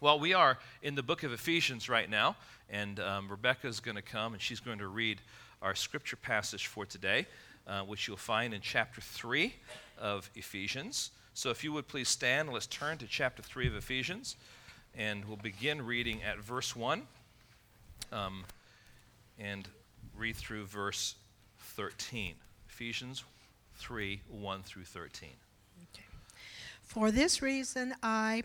Well, we are in the book of Ephesians right now, and um, Rebecca is going to come and she's going to read our scripture passage for today, uh, which you'll find in chapter 3 of Ephesians. So if you would please stand, let's turn to chapter 3 of Ephesians, and we'll begin reading at verse 1 um, and read through verse 13. Ephesians 3 1 through 13. Okay. For this reason, I,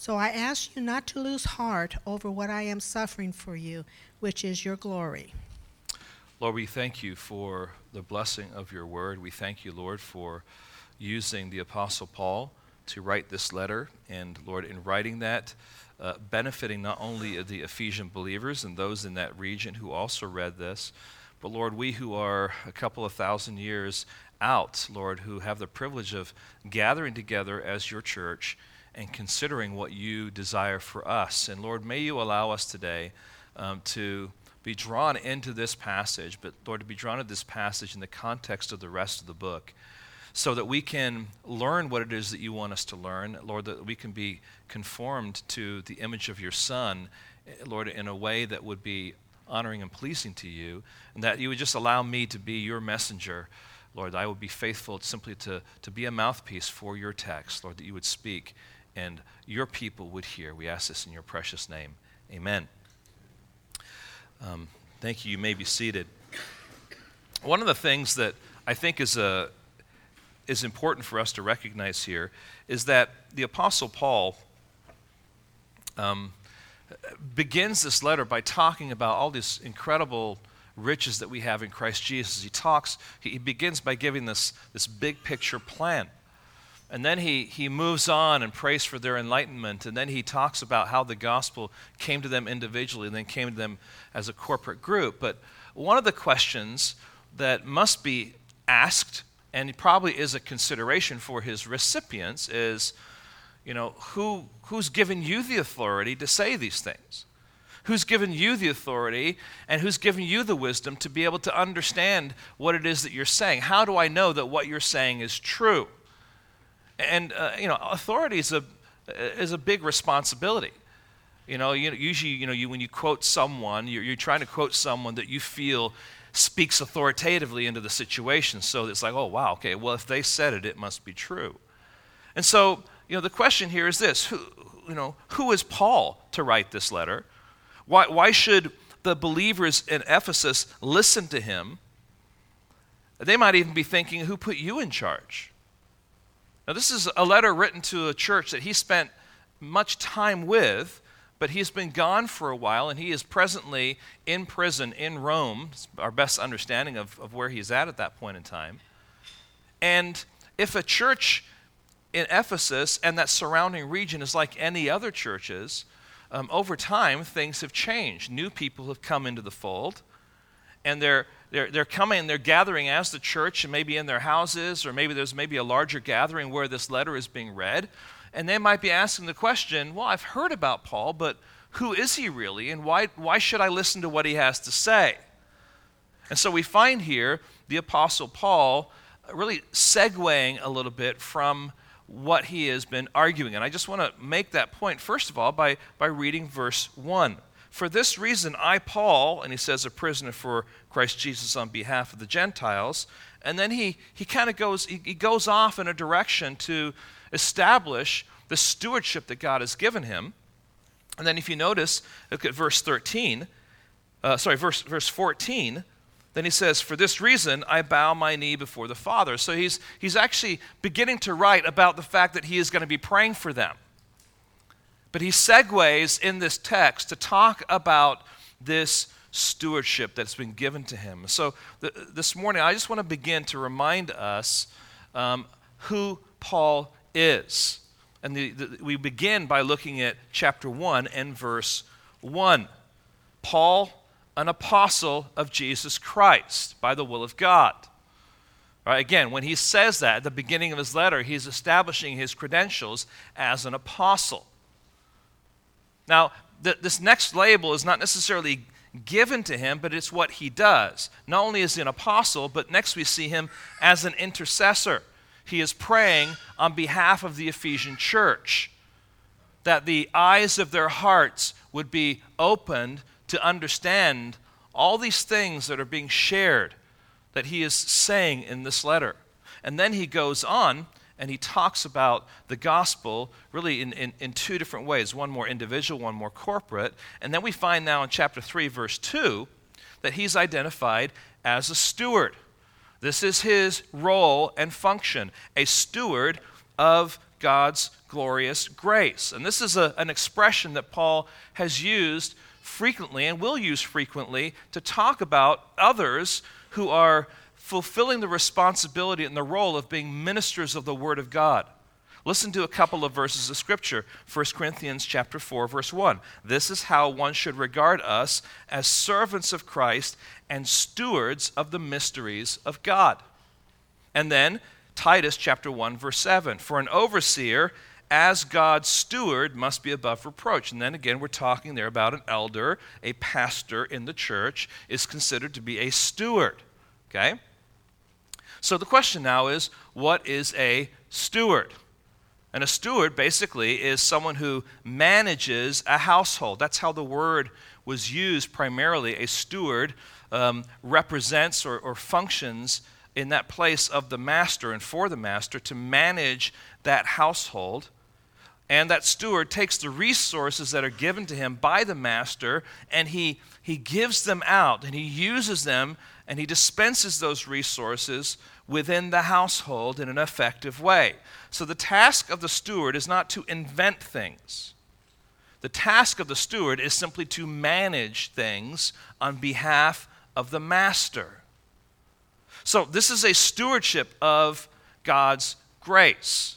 So I ask you not to lose heart over what I am suffering for you, which is your glory. Lord, we thank you for the blessing of your word. We thank you, Lord, for using the Apostle Paul to write this letter. And Lord, in writing that, uh, benefiting not only the Ephesian believers and those in that region who also read this, but Lord, we who are a couple of thousand years out, Lord, who have the privilege of gathering together as your church and considering what you desire for us. And Lord, may you allow us today um, to be drawn into this passage, but Lord, to be drawn into this passage in the context of the rest of the book, so that we can learn what it is that you want us to learn, Lord, that we can be conformed to the image of your Son, eh, Lord, in a way that would be honoring and pleasing to you, and that you would just allow me to be your messenger. Lord, I would be faithful simply to, to be a mouthpiece for your text, Lord, that you would speak and your people would hear. We ask this in your precious name. Amen. Um, thank you. You may be seated. One of the things that I think is, a, uh, is important for us to recognize here is that the Apostle Paul um, begins this letter by talking about all these incredible riches that we have in Christ Jesus. He talks, he begins by giving this, this big picture plan and then he, he moves on and prays for their enlightenment. And then he talks about how the gospel came to them individually and then came to them as a corporate group. But one of the questions that must be asked, and probably is a consideration for his recipients, is you know, who, who's given you the authority to say these things? Who's given you the authority and who's given you the wisdom to be able to understand what it is that you're saying? How do I know that what you're saying is true? And, uh, you know, authority is a, is a big responsibility. You know, you, usually, you know, you, when you quote someone, you're, you're trying to quote someone that you feel speaks authoritatively into the situation. So it's like, oh, wow, okay, well, if they said it, it must be true. And so, you know, the question here is this who, you know, who is Paul to write this letter? Why, why should the believers in Ephesus listen to him? They might even be thinking, who put you in charge? Now, this is a letter written to a church that he spent much time with, but he's been gone for a while, and he is presently in prison in Rome, our best understanding of, of where he's at at that point in time. And if a church in Ephesus and that surrounding region is like any other churches, um, over time things have changed. New people have come into the fold, and they're they're, they're coming, they're gathering as the church, and maybe in their houses, or maybe there's maybe a larger gathering where this letter is being read. And they might be asking the question, well, I've heard about Paul, but who is he really and why, why should I listen to what he has to say? And so we find here the Apostle Paul really segueing a little bit from what he has been arguing. And I just want to make that point, first of all, by, by reading verse 1. For this reason, I, Paul, and he says, a prisoner for Christ Jesus on behalf of the Gentiles, and then he, he kind of goes, he, he goes off in a direction to establish the stewardship that God has given him. And then if you notice, look at verse 13, uh, sorry, verse, verse 14, then he says, For this reason I bow my knee before the Father. So he's, he's actually beginning to write about the fact that he is going to be praying for them. But he segues in this text to talk about this stewardship that's been given to him. So th- this morning, I just want to begin to remind us um, who Paul is. And the, the, we begin by looking at chapter 1 and verse 1. Paul, an apostle of Jesus Christ by the will of God. Right, again, when he says that at the beginning of his letter, he's establishing his credentials as an apostle. Now, th- this next label is not necessarily given to him, but it's what he does. Not only is he an apostle, but next we see him as an intercessor. He is praying on behalf of the Ephesian church that the eyes of their hearts would be opened to understand all these things that are being shared that he is saying in this letter. And then he goes on and he talks about the gospel really in, in, in, two different ways one more individual, one more corporate. And then we find now in chapter 3, verse 2, that he's identified as a steward. This is his role and function a steward of God's glorious grace. And this is a, an expression that Paul has used frequently and will use frequently to talk about others who are fulfilling the responsibility and the role of being ministers of the Word of God. Listen to a couple of verses of scripture. 1 Corinthians chapter 4 verse 1. This is how one should regard us as servants of Christ and stewards of the mysteries of God. And then Titus chapter 1 verse 7. For an overseer as God's steward must be above reproach. And then again we're talking there about an elder, a pastor in the church is considered to be a steward. Okay? So the question now is what is a steward? And a steward basically is someone who manages a household. That's how the word was used primarily. A steward um, represents or, or functions in that place of the master and for the master to manage that household. And that steward takes the resources that are given to him by the master and he, he gives them out and he uses them and he dispenses those resources within the household in an effective way. So the task of the steward is not to invent things. The task of the steward is simply to manage things on behalf of the master. So this is a stewardship of God's grace.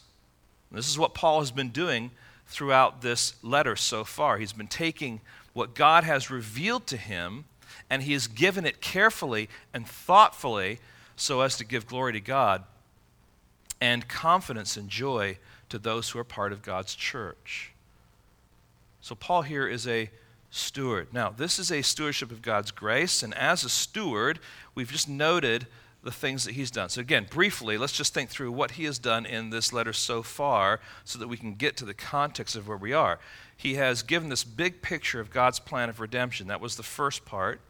This is what Paul has been doing throughout this letter so far. He's been taking what God has revealed to him and he has given it carefully and thoughtfully so as to give glory to God and confidence and joy to those who are part of God's church. So, Paul here is a steward. Now, this is a stewardship of God's grace, and as a steward, we've just noted the things that he's done. So, again, briefly, let's just think through what he has done in this letter so far so that we can get to the context of where we are. He has given this big picture of God's plan of redemption. That was the first part.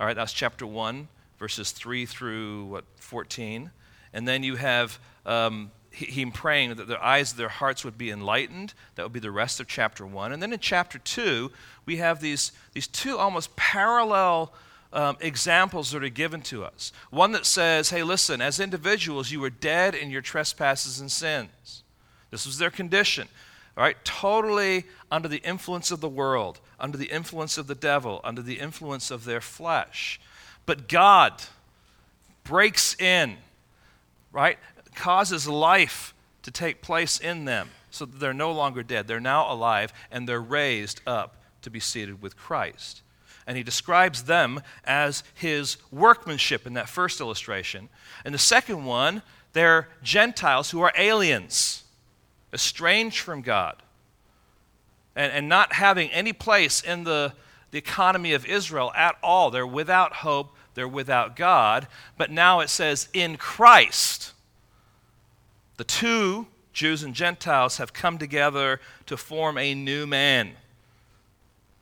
All right, that's chapter 1, verses 3 through what, 14. And then you have um, him praying that the eyes of their hearts would be enlightened. That would be the rest of chapter 1. And then in chapter 2, we have these, these two almost parallel um, examples that are given to us. One that says, hey, listen, as individuals, you were dead in your trespasses and sins. This was their condition. All right, totally under the influence of the world, under the influence of the devil, under the influence of their flesh. But God breaks in, right? Causes life to take place in them so that they're no longer dead. They're now alive and they're raised up to be seated with Christ. And he describes them as his workmanship in that first illustration. And the second one, they're Gentiles who are aliens estranged from God. and, and not having any place in the, the economy of Israel at all. They're without hope, they're without God. But now it says, in Christ, the two, Jews and Gentiles, have come together to form a new man.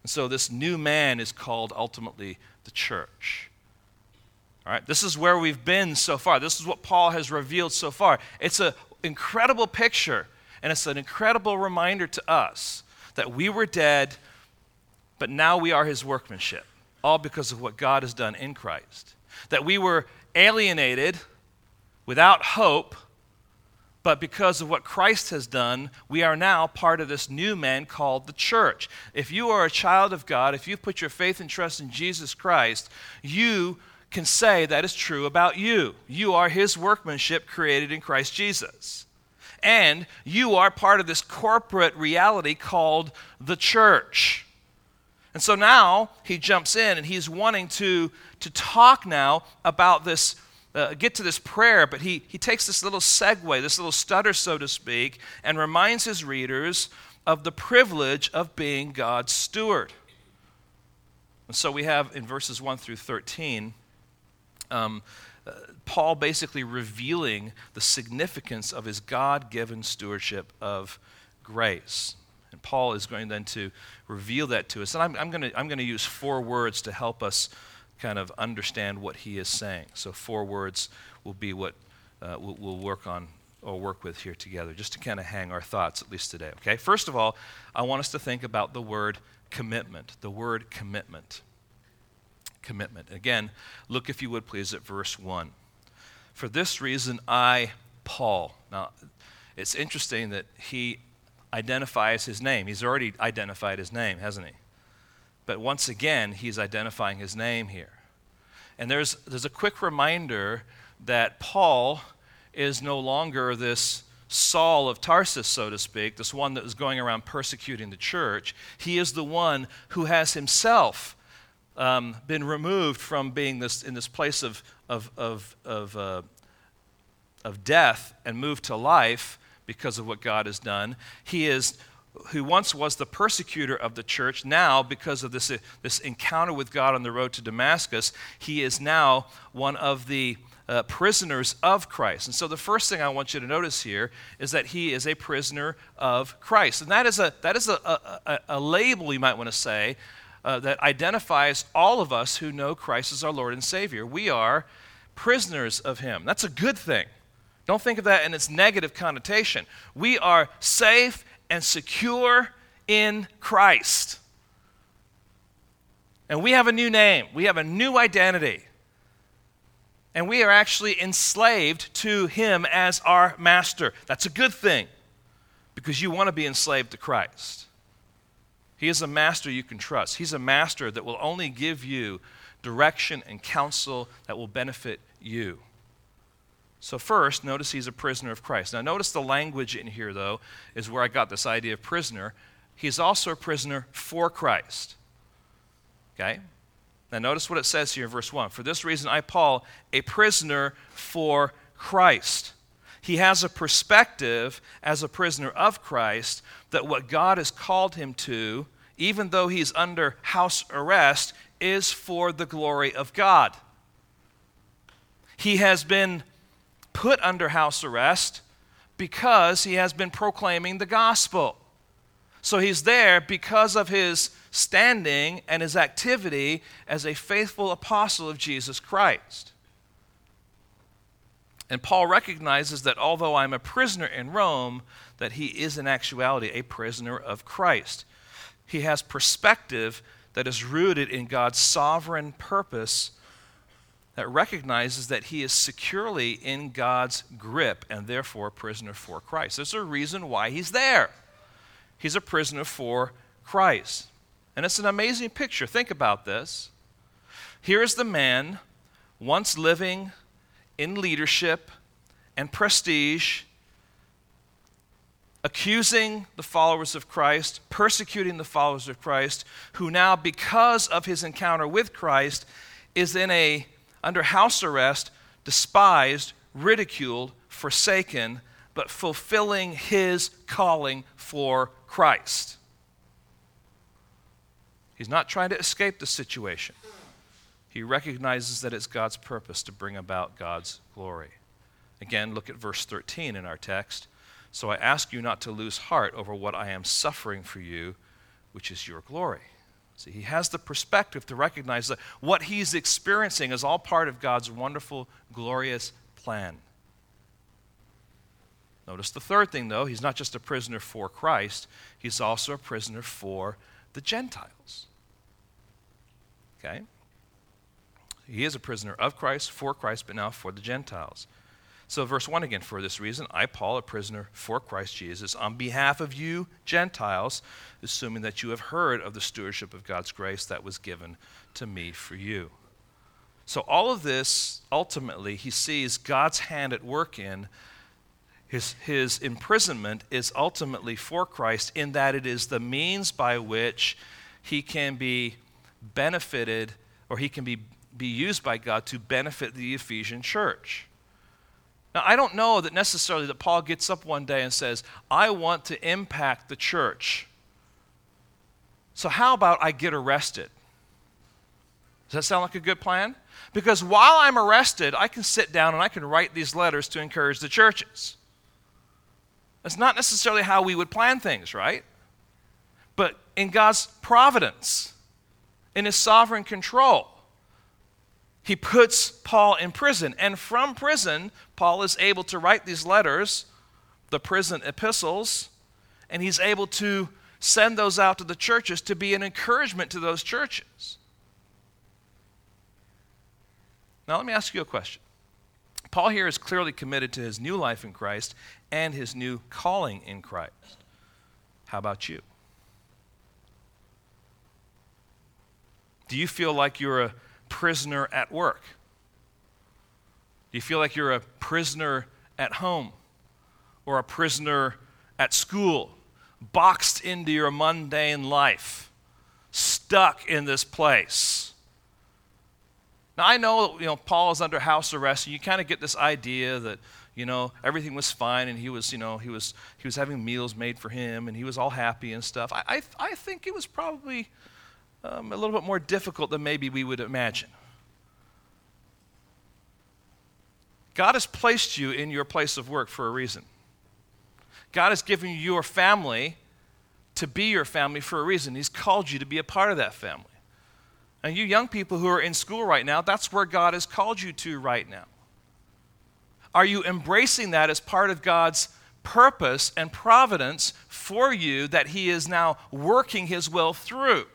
And so this new man is called ultimately the church. All right, this is where we've been so far. This is what Paul has revealed so far. It's an incredible picture, and it's an incredible reminder to us that we were dead, but now we are his workmanship, all because of what God has done in Christ. That we were alienated, without hope, but because of what Christ has done, we are now part of this new man called the church. If you are a child of God, if you put your faith and trust in Jesus Christ, you can say that is true about you. You are his workmanship created in Christ Jesus. And you are part of this corporate reality called the church. And so now he jumps in and he's wanting to, to talk now about this uh, get to this prayer, but he, he takes this little segue, this little stutter, so to speak, and reminds his readers of the privilege of being God's steward. And so we have in verses 1 through 13, um, uh, Paul basically revealing the significance of his God given stewardship of grace. And Paul is going then to reveal that to us. And I'm, I'm going to I'm going to use four words to help us kind of understand what he is saying. So, four words will be what uh, we'll, we'll work on or work with here together, just to kind of hang our thoughts, at least today. Okay? First of all, I want us to think about the word commitment. The word commitment. Commitment. Again, look, if you would please, at verse 1. For this reason, I, Paul. Now, it's interesting that he identifies his name. He's already identified his name, hasn't he? But once again, he's identifying his name here. And there's, there's a quick reminder that Paul is no longer this Saul of Tarsus, so to speak, this one that was going around persecuting the church. He is the one who has himself um, been removed from being this, in this place of, of, of, of, uh, of death and moved to life because of what God has done. He is who once was the persecutor of the church, now, because of this, uh, this encounter with God on the road to Damascus, he is now one of the uh, prisoners of Christ. And so the first thing I want you to notice here is that he is a prisoner of Christ. And that is a, that is a, a, a label, you might want to say, uh, that identifies all of us who know Christ as our Lord and Savior. We are prisoners of him. That's a good thing. Don't think of that in its negative connotation. We are safe and secure in Christ. And we have a new name, we have a new identity. And we are actually enslaved to Him as our master. That's a good thing because you want to be enslaved to Christ. He is a master you can trust. He's a master that will only give you direction and counsel that will benefit you. So, first, notice he's a prisoner of Christ. Now, notice the language in here, though, is where I got this idea of prisoner. He's also a prisoner for Christ. Okay? Now, notice what it says here in verse 1. For this reason, I, Paul, a prisoner for Christ. He has a perspective as a prisoner of Christ that what God has called him to, even though he's under house arrest, is for the glory of God. He has been put under house arrest because he has been proclaiming the gospel. So he's there because of his standing and his activity as a faithful apostle of Jesus Christ. And Paul recognizes that although I'm a prisoner in Rome, that he is in actuality a prisoner of Christ. He has perspective that is rooted in God's sovereign purpose that recognizes that he is securely in God's grip and therefore a prisoner for Christ. There's a reason why he's there. He's a prisoner for Christ. And it's an amazing picture. Think about this. Here is the man once living in leadership and prestige, accusing the followers of Christ, persecuting the followers of Christ, who now, because of his encounter with Christ, is in a under house arrest, despised, ridiculed, forsaken, but fulfilling his calling for Christ. He's not trying to escape the situation. He recognizes that it's God's purpose to bring about God's glory. Again, look at verse 13 in our text. So I ask you not to lose heart over what I am suffering for you, which is your glory. See, he has the perspective to recognize that what he's experiencing is all part of God's wonderful, glorious plan. Notice the third thing, though. He's not just a prisoner for Christ, he's also a prisoner for the Gentiles. Okay? He is a prisoner of Christ, for Christ, but now for the Gentiles. So, verse 1 again, for this reason, I, Paul, a prisoner for Christ Jesus, on behalf of you, Gentiles, assuming that you have heard of the stewardship of God's grace that was given to me for you. So, all of this, ultimately, he sees God's hand at work in. His, his imprisonment is ultimately for Christ in that it is the means by which he can be benefited or he can be, be used by God to benefit the Ephesian church. Now, I don't know that necessarily that Paul gets up one day and says, I want to impact the church. So, how about I get arrested? Does that sound like a good plan? Because while I'm arrested, I can sit down and I can write these letters to encourage the churches. That's not necessarily how we would plan things, right? But in God's providence, in his sovereign control. He puts Paul in prison. And from prison, Paul is able to write these letters, the prison epistles, and he's able to send those out to the churches to be an encouragement to those churches. Now, let me ask you a question. Paul here is clearly committed to his new life in Christ and his new calling in Christ. How about you? Do you feel like you're a prisoner at work? Do you feel like you're a prisoner at home or a prisoner at school, boxed into your mundane life, stuck in this place? Now, I know, you know, Paul is under house arrest, and you kind of get this idea that, you know, everything was fine, and he was, you know, he was, he was having meals made for him, and he was all happy and stuff. I, I, I think it was probably um, a little bit more difficult than maybe we would imagine. God has placed you in your place of work for a reason. God has given you your family to be your family for a reason. He's called you to be a part of that family. And you young people who are in school right now, that's where God has called you to right now. Are you embracing that as part of God's purpose and providence for you that He is now working His will through?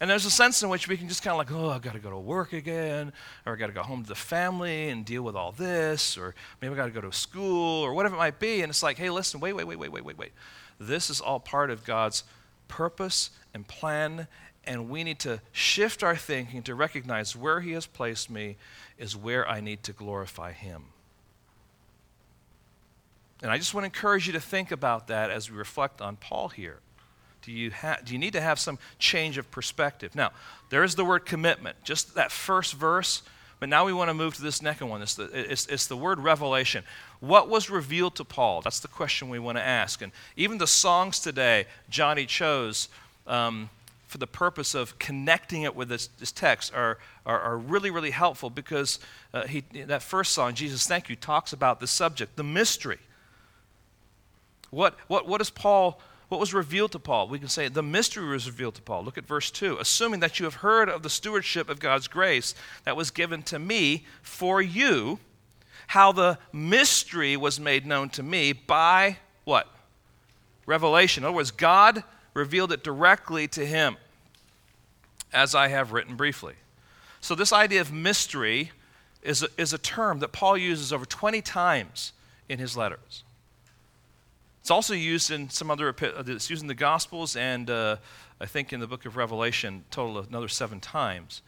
And there's a sense in which we can just kind of like, oh, I've got to go to work again, or I've got to go home to the family and deal with all this, or maybe I've got to go to school, or whatever it might be. And it's like, hey, listen, wait, wait, wait, wait, wait, wait, wait. This is all part of God's purpose and plan, and we need to shift our thinking to recognize where He has placed me is where I need to glorify Him. And I just want to encourage you to think about that as we reflect on Paul here. Do you, ha- do you need to have some change of perspective? Now, there is the word commitment, just that first verse, but now we want to move to this second one. It's the, it's, it's the word revelation. What was revealed to Paul? That's the question we want to ask. And even the songs today, Johnny chose um, for the purpose of connecting it with this, this text, are, are, are, really, really helpful because uh, he, that first song, Jesus Thank You, talks about the subject, the mystery. What, what, what does Paul what was revealed to Paul? We can say the mystery was revealed to Paul. Look at verse 2. Assuming that you have heard of the stewardship of God's grace that was given to me for you, how the mystery was made known to me by what? Revelation. In other words, God revealed it directly to him, as I have written briefly. So, this idea of mystery is a, is a term that Paul uses over 20 times in his letters. It's also used in some other, uh, it's used in the Gospels and uh, I think in the book of Revelation, total another seven times.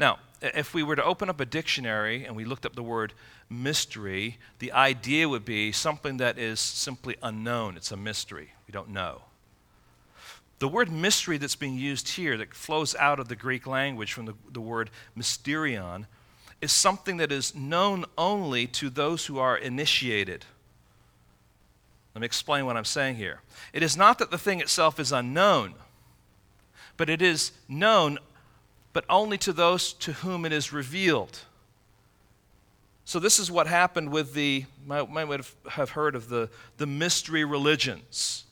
Now, if we were to open up a dictionary and we looked up the word mystery, the idea would be something that is simply unknown. It's a mystery. We don't know. The word mystery that's being used here, that flows out of the Greek language from the, the word mysterion, is something that is known only to those who are initiated let me explain what I'm saying here. It is not that the thing itself is unknown, but it is known, but only to those to whom it is revealed. So, this is what happened with the, might, might have heard of the, the mystery religions.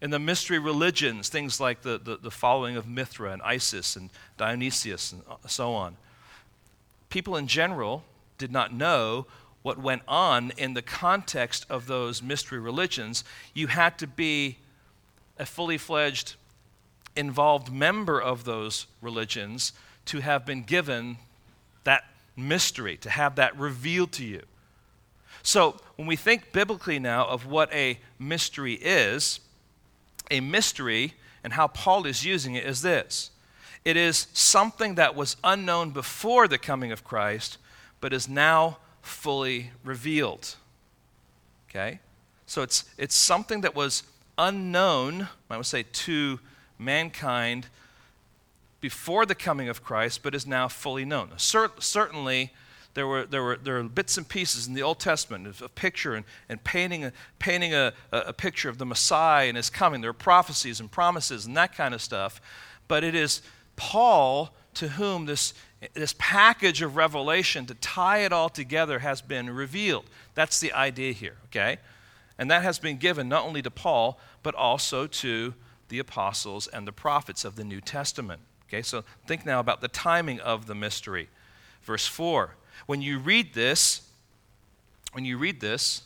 In the mystery religions, things like the, the, the following of Mithra and Isis and Dionysius and uh, so on, people in general did not know what went on in the context of those mystery religions. You had to be a fully fledged, involved member of those religions to have been given that mystery, to have that revealed to you. So, when we think biblically now of what a mystery is, a mystery and how Paul is using it is this it is something that was unknown before the coming of Christ, but is now fully revealed. Okay? So it's, it's something that was unknown, I would say, to mankind before the coming of Christ, but is now fully known. Cer- certainly, there were, there, were, there were bits and pieces in the Old Testament of a picture and, and painting, a, painting a, a picture of the Messiah and his coming. There are prophecies and promises and that kind of stuff. But it is Paul to whom this, this package of revelation to tie it all together has been revealed. That's the idea here, okay? And that has been given not only to Paul, but also to the apostles and the prophets of the New Testament. Okay, so think now about the timing of the mystery. Verse 4 when you read this, when you read this,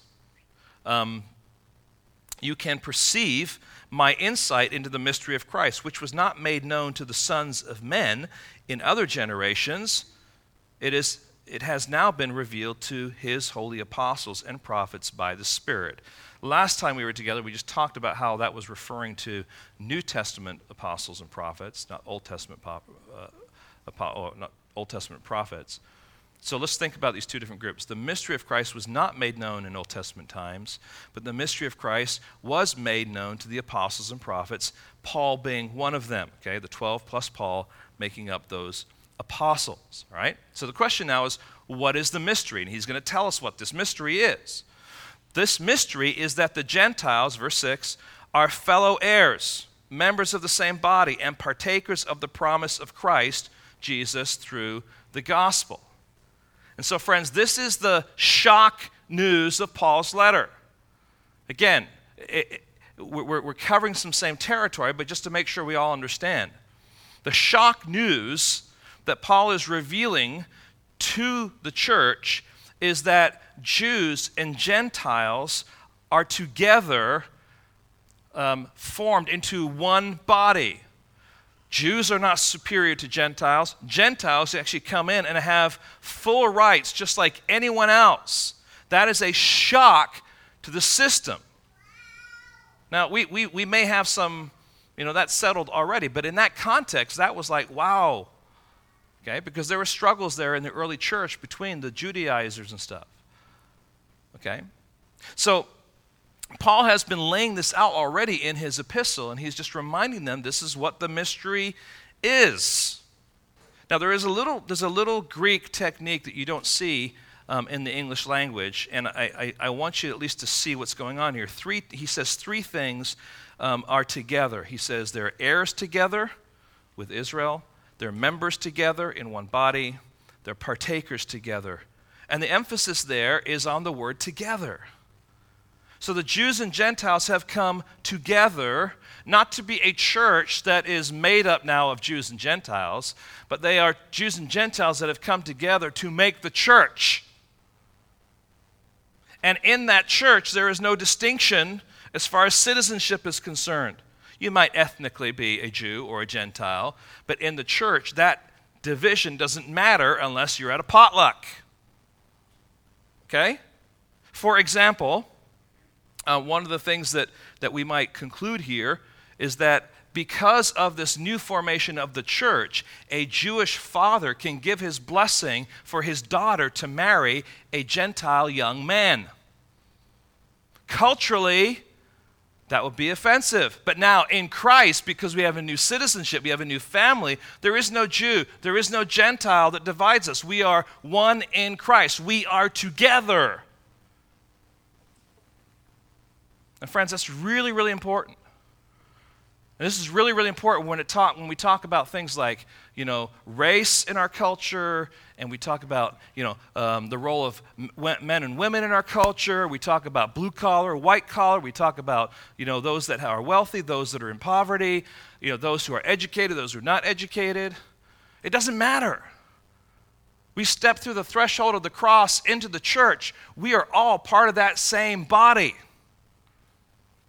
um, you can perceive my insight into the mystery of Christ, which was not made known to the sons of men in other generations. It, is, it has now been revealed to his holy apostles and prophets by the Spirit. Last time we were together, we just talked about how that was referring to New Testament apostles and prophets, not Old Testament, pop, uh, not Old Testament prophets. So let's think about these two different groups. The mystery of Christ was not made known in Old Testament times, but the mystery of Christ was made known to the apostles and prophets, Paul being one of them. Okay, the 12 plus Paul making up those apostles. Right? So the question now is what is the mystery? And he's going to tell us what this mystery is. This mystery is that the Gentiles, verse 6, are fellow heirs, members of the same body, and partakers of the promise of Christ Jesus through the gospel. And so, friends, this is the shock news of Paul's letter. Again, it, it, we're, we're covering some same territory, but just to make sure we all understand. The shock news that Paul is revealing to the church is that Jews and Gentiles are together um, formed into one body. Jews are not superior to Gentiles. Gentiles actually come in and have full rights just like anyone else. That is a shock to the system. Now, we, we, we may have some, you know, that's settled already, but in that context, that was like, wow. Okay, because there were struggles there in the early church between the Judaizers and stuff. Okay? So, Paul has been laying this out already in his epistle, and he's just reminding them this is what the mystery is. Now, there is a little, there's a little Greek technique that you don't see um, in the English language, and I, I, I, want you at least to see what's going on here. Three, he says three things um, are together. He says they're heirs together with Israel, they're members together in one body, they're partakers together. And the emphasis there is on the word together. So the Jews and Gentiles have come together, not to be a church that is made up now of Jews and Gentiles, but they are Jews and Gentiles that have come together to make the church. And in that church, there is no distinction as far as citizenship is concerned. You might ethnically be a Jew or a Gentile, but in the church, that division doesn't matter unless you're at a potluck. Okay? For example, uh, one of the things that, that we might conclude here is that because of this new formation of the church, a Jewish father can give his blessing for his daughter to marry a Gentile young man. Culturally, that would be offensive. But now in Christ, because we have a new citizenship, we have a new family, there is no Jew, there is no Gentile that divides us. We are one in Christ. We are together. And friends, that's really, really important. And this is really, really important when, it talk, when we talk about things like, you know, race in our culture, and we talk about, you know, um, the role of men and women in our culture. We talk about blue collar, white collar. We talk about, you know, those that are wealthy, those that are in poverty, you know, those who are educated, those who are not educated. It doesn't matter. We step through the threshold of the cross into the church. We are all part of that same body.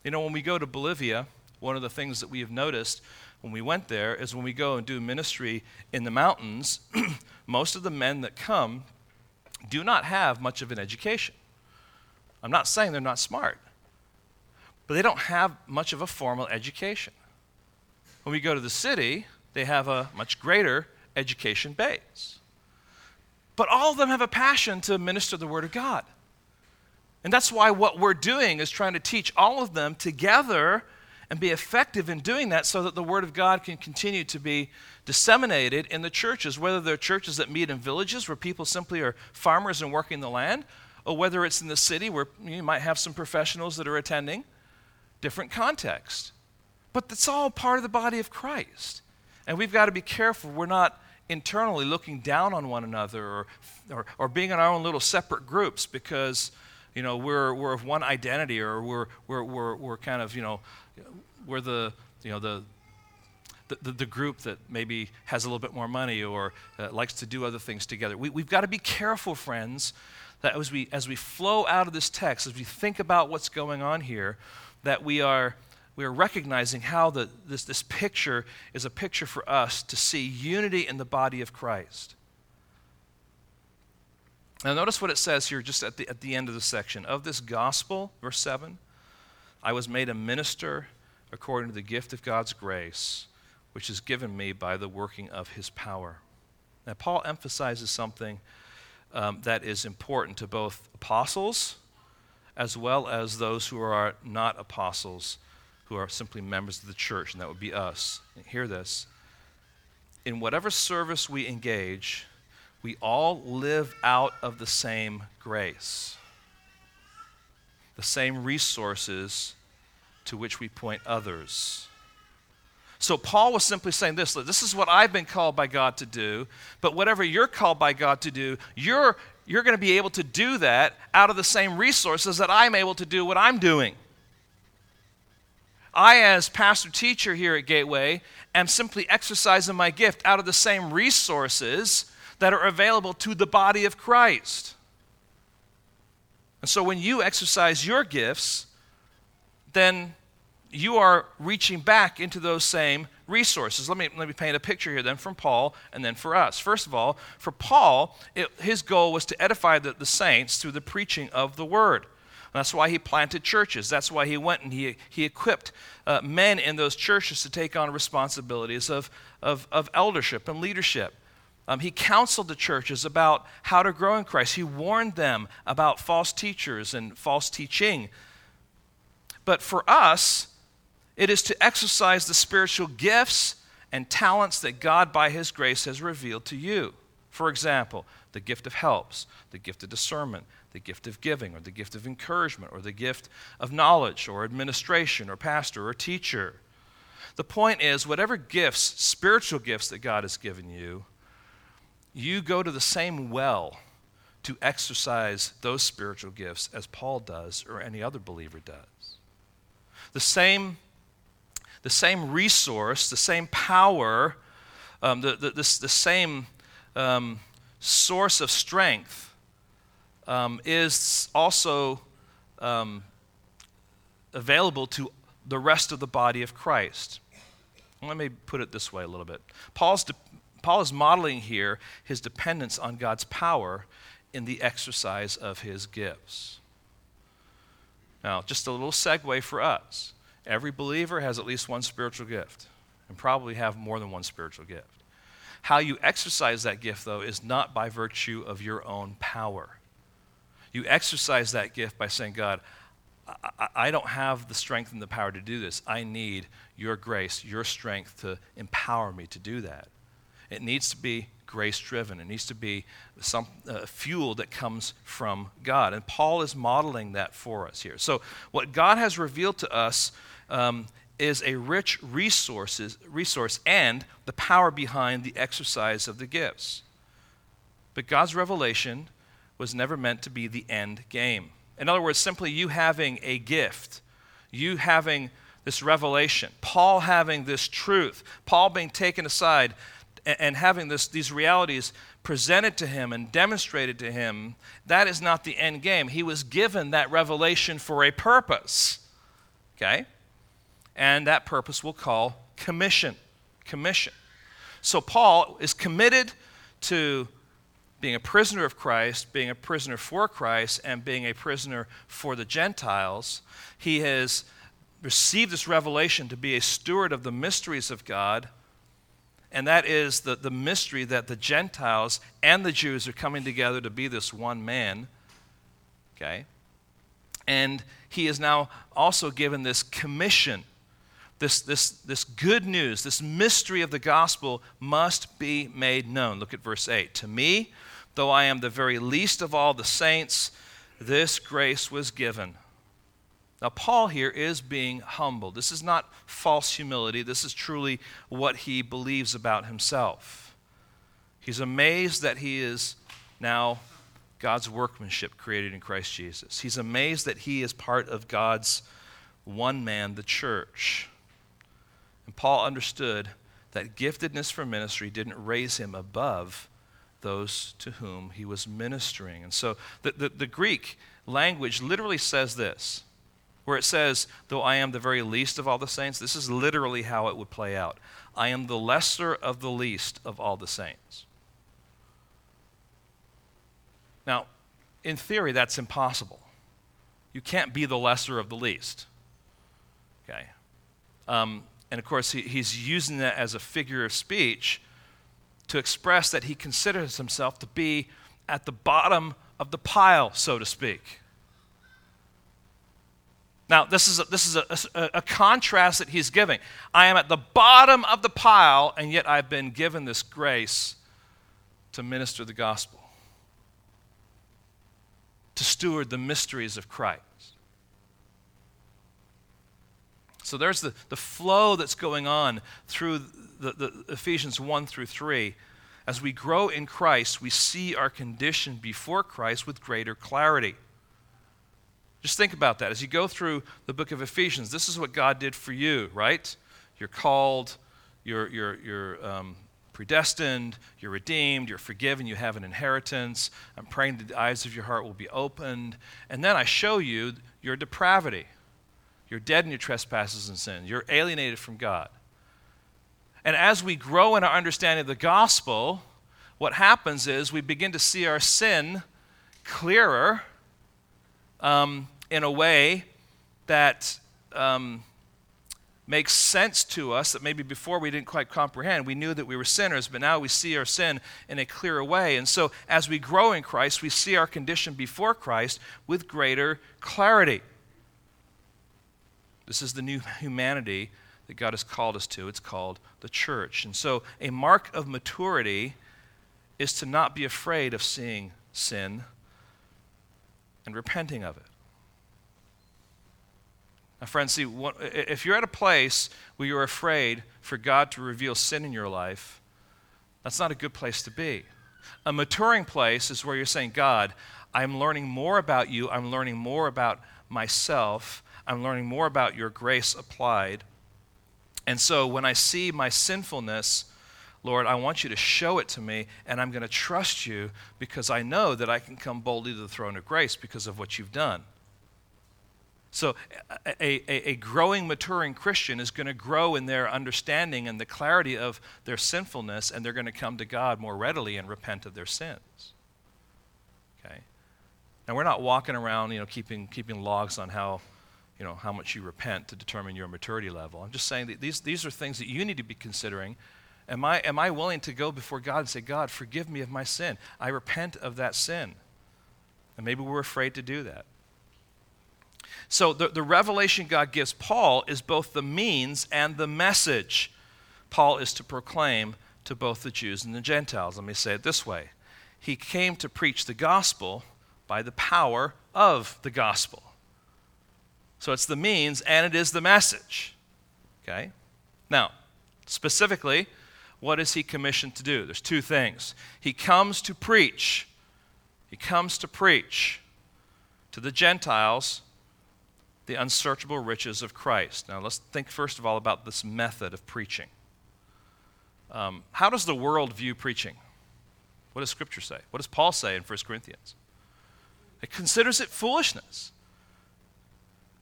You know, when we go to Bolivia, one of the things that we have noticed when we went there is when we go and do ministry in the mountains, most of the men that come do not have much of an education. I'm not saying they're not smart, but they don't have much of a formal education. When we go to the city, they have a much greater education base. But all of them have a passion to minister the Word of God. And that's why what we're doing is trying to teach all of them together and be effective in doing that so that the Word of God can continue to be disseminated in the churches, whether they're churches that meet in villages where people simply are farmers and working the land, or whether it's in the city where you might have some professionals that are attending, different context. But it's all part of the body of Christ. And we've got to be careful we're not internally looking down on one another or, or, or being in our own little separate groups because you know we're, we're of one identity or we're, we're, we're, we're kind of you know we're the, you know, the, the, the, group that maybe has a little bit more money or uh, likes to do other things together. We, we've got to be careful, friends, that as we, as we flow out of this text, as we think about what's going on here, that we are, we are recognizing how the, this, this picture is a picture for us to see unity in the body of Christ. Now, notice what it says here just at the, at the end of the section. Of this gospel, verse 7, I was made a minister according to the gift of God's grace, which is given me by the working of his power. Now, Paul emphasizes something um, that is important to both apostles as well as those who are not apostles, who are simply members of the church, and that would be us. Hear this. In whatever service we engage, we all live out of the same grace, the same resources to which we point others. So Paul was simply saying this this is what I've been called by God to do, but whatever you're called by God to do, you're, you're going to be able to do that out of the same resources that I'm able to do what I'm doing. I, as pastor teacher here at Gateway, am simply exercising my gift out of the same resources that are available to the body of Christ. And so when you exercise your gifts, then you are reaching back into those same resources. Let me, let me paint a picture here then from Paul and then for us. First of all, for Paul, it, his goal was to edify the, the saints through the preaching of the word. And that's why he planted churches. That's why he went and he, he equipped uh, men in those churches to take on responsibilities of, of, of eldership and leadership. Um, he counseled the churches about how to grow in Christ. He warned them about false teachers and false teaching but for us, it is to exercise the spiritual gifts and talents that God, by His grace, has revealed to you. For example, the gift of helps, the gift of discernment, the gift of giving, or the gift of encouragement, or the gift of knowledge, or administration, or pastor, or teacher. The point is, whatever gifts, spiritual gifts that God has given you, you go to the same well to exercise those spiritual gifts as Paul does or any other believer does the same, the same resource, the same power, um, the, the, the same um, source of strength um, is also um, available to the rest of the body of Christ. Let me put it this way a little bit. Paul's de- Paul is modeling here his dependence on God's power in the exercise of his gifts. Now, just a little segue for us. Every believer has at least one spiritual gift and probably have more than one spiritual gift. How you exercise that gift, though, is not by virtue of your own power. You exercise that gift by saying, God, I, don't have the strength and the power to do this. I need your grace, your strength to empower me to do that. It needs to be grace driven. It needs to be some uh, fuel that comes from God. And Paul is modeling that for us here. So, what God has revealed to us um, is a rich resources, resource and the power behind the exercise of the gifts. But God's revelation was never meant to be the end game. In other words, simply you having a gift, you having this revelation, Paul having this truth, Paul being taken aside and having this, these realities presented to him and demonstrated to him, that is not the end game. He was given that revelation for a purpose. Okay? And that purpose we'll call commission. Commission. So Paul is committed to being a prisoner of Christ, being a prisoner for Christ, and being a prisoner for the Gentiles. He has received this revelation to be a steward of the mysteries of God, and that is the, the mystery that the Gentiles and the Jews are coming together to be this one man. Okay? And he is now also given this commission. This, this, this good news, this mystery of the gospel must be made known. Look at verse 8. To me, though I am the very least of all the saints, this grace was given. Now, Paul here is being humble. This is not false humility. This is truly what he believes about himself. He's amazed that he is now God's workmanship created in Christ Jesus. He's amazed that he is part of God's one man, the church. And Paul understood that giftedness for ministry didn't raise him above those to whom he was ministering. And so the, the, the, Greek language literally says this, where it says, Though I am the very least of all the saints, this is literally how it would play out. I am the lesser of the least of all the saints. Now, in theory, that's impossible. You can't be the lesser of the least. Okay? Um, and of course, he, he's using that as a figure of speech to express that he considers himself to be at the bottom of the pile, so to speak. Now, this is, a, this is a, a, contrast that he's giving. I am at the bottom of the pile, and yet I've been given this grace to minister the gospel, to steward the mysteries of Christ. So there's the, the flow that's going on through the, the Ephesians 1 through 3. As we grow in Christ, we see our condition before Christ with greater clarity. Just think about that. As you go through the book of Ephesians, this is what God did for you, right? You're called, you're, you're, you're um, predestined, you're redeemed, you're forgiven, you have an inheritance. I'm praying that the eyes of your heart will be opened. And then I show you your depravity. You're dead in your trespasses and sins. You're alienated from God. And as we grow in our understanding of the gospel, what happens is we begin to see our sin clearer um, in a way that um, makes sense to us that maybe before we didn't quite comprehend. We knew that we were sinners, but now we see our sin in a clearer way. And so as we grow in Christ, we see our condition before Christ with greater clarity. This is the new humanity that God has called us to. It's called the church. And so, a mark of maturity is to not be afraid of seeing sin and repenting of it. Now, friends, see, what, if you're at a place where you're afraid for God to reveal sin in your life, that's not a good place to be. A maturing place is where you're saying, God, I'm learning more about you, I'm learning more about myself, I'm learning more about your grace applied. And so when I see my sinfulness, Lord, I want you to show it to me, and I'm going to trust you because I know that I can come boldly to the throne of grace because of what you've done. So, a, a, a, growing, maturing Christian is going to grow in their understanding and the clarity of their sinfulness, and they're going to come to God more readily and repent of their sins. Okay? Now, we're not walking around, you know, keeping, keeping logs on how you know, how much you repent to determine your maturity level. I'm just saying that these, these are things that you need to be considering. Am I, am I willing to go before God and say, God, forgive me of my sin? I repent of that sin. And maybe we're afraid to do that. So the, the revelation God gives Paul is both the means and the message Paul is to proclaim to both the Jews and the Gentiles. Let me say it this way He came to preach the gospel by the power of the gospel. So it's the means and it is the message. Okay? Now, specifically, what is he commissioned to do? There's two things. He comes to preach. He comes to preach to the Gentiles the unsearchable riches of Christ. Now, let's think first of all about this method of preaching. Um, how does the world view preaching? What does Scripture say? What does Paul say in 1 Corinthians? It considers it foolishness.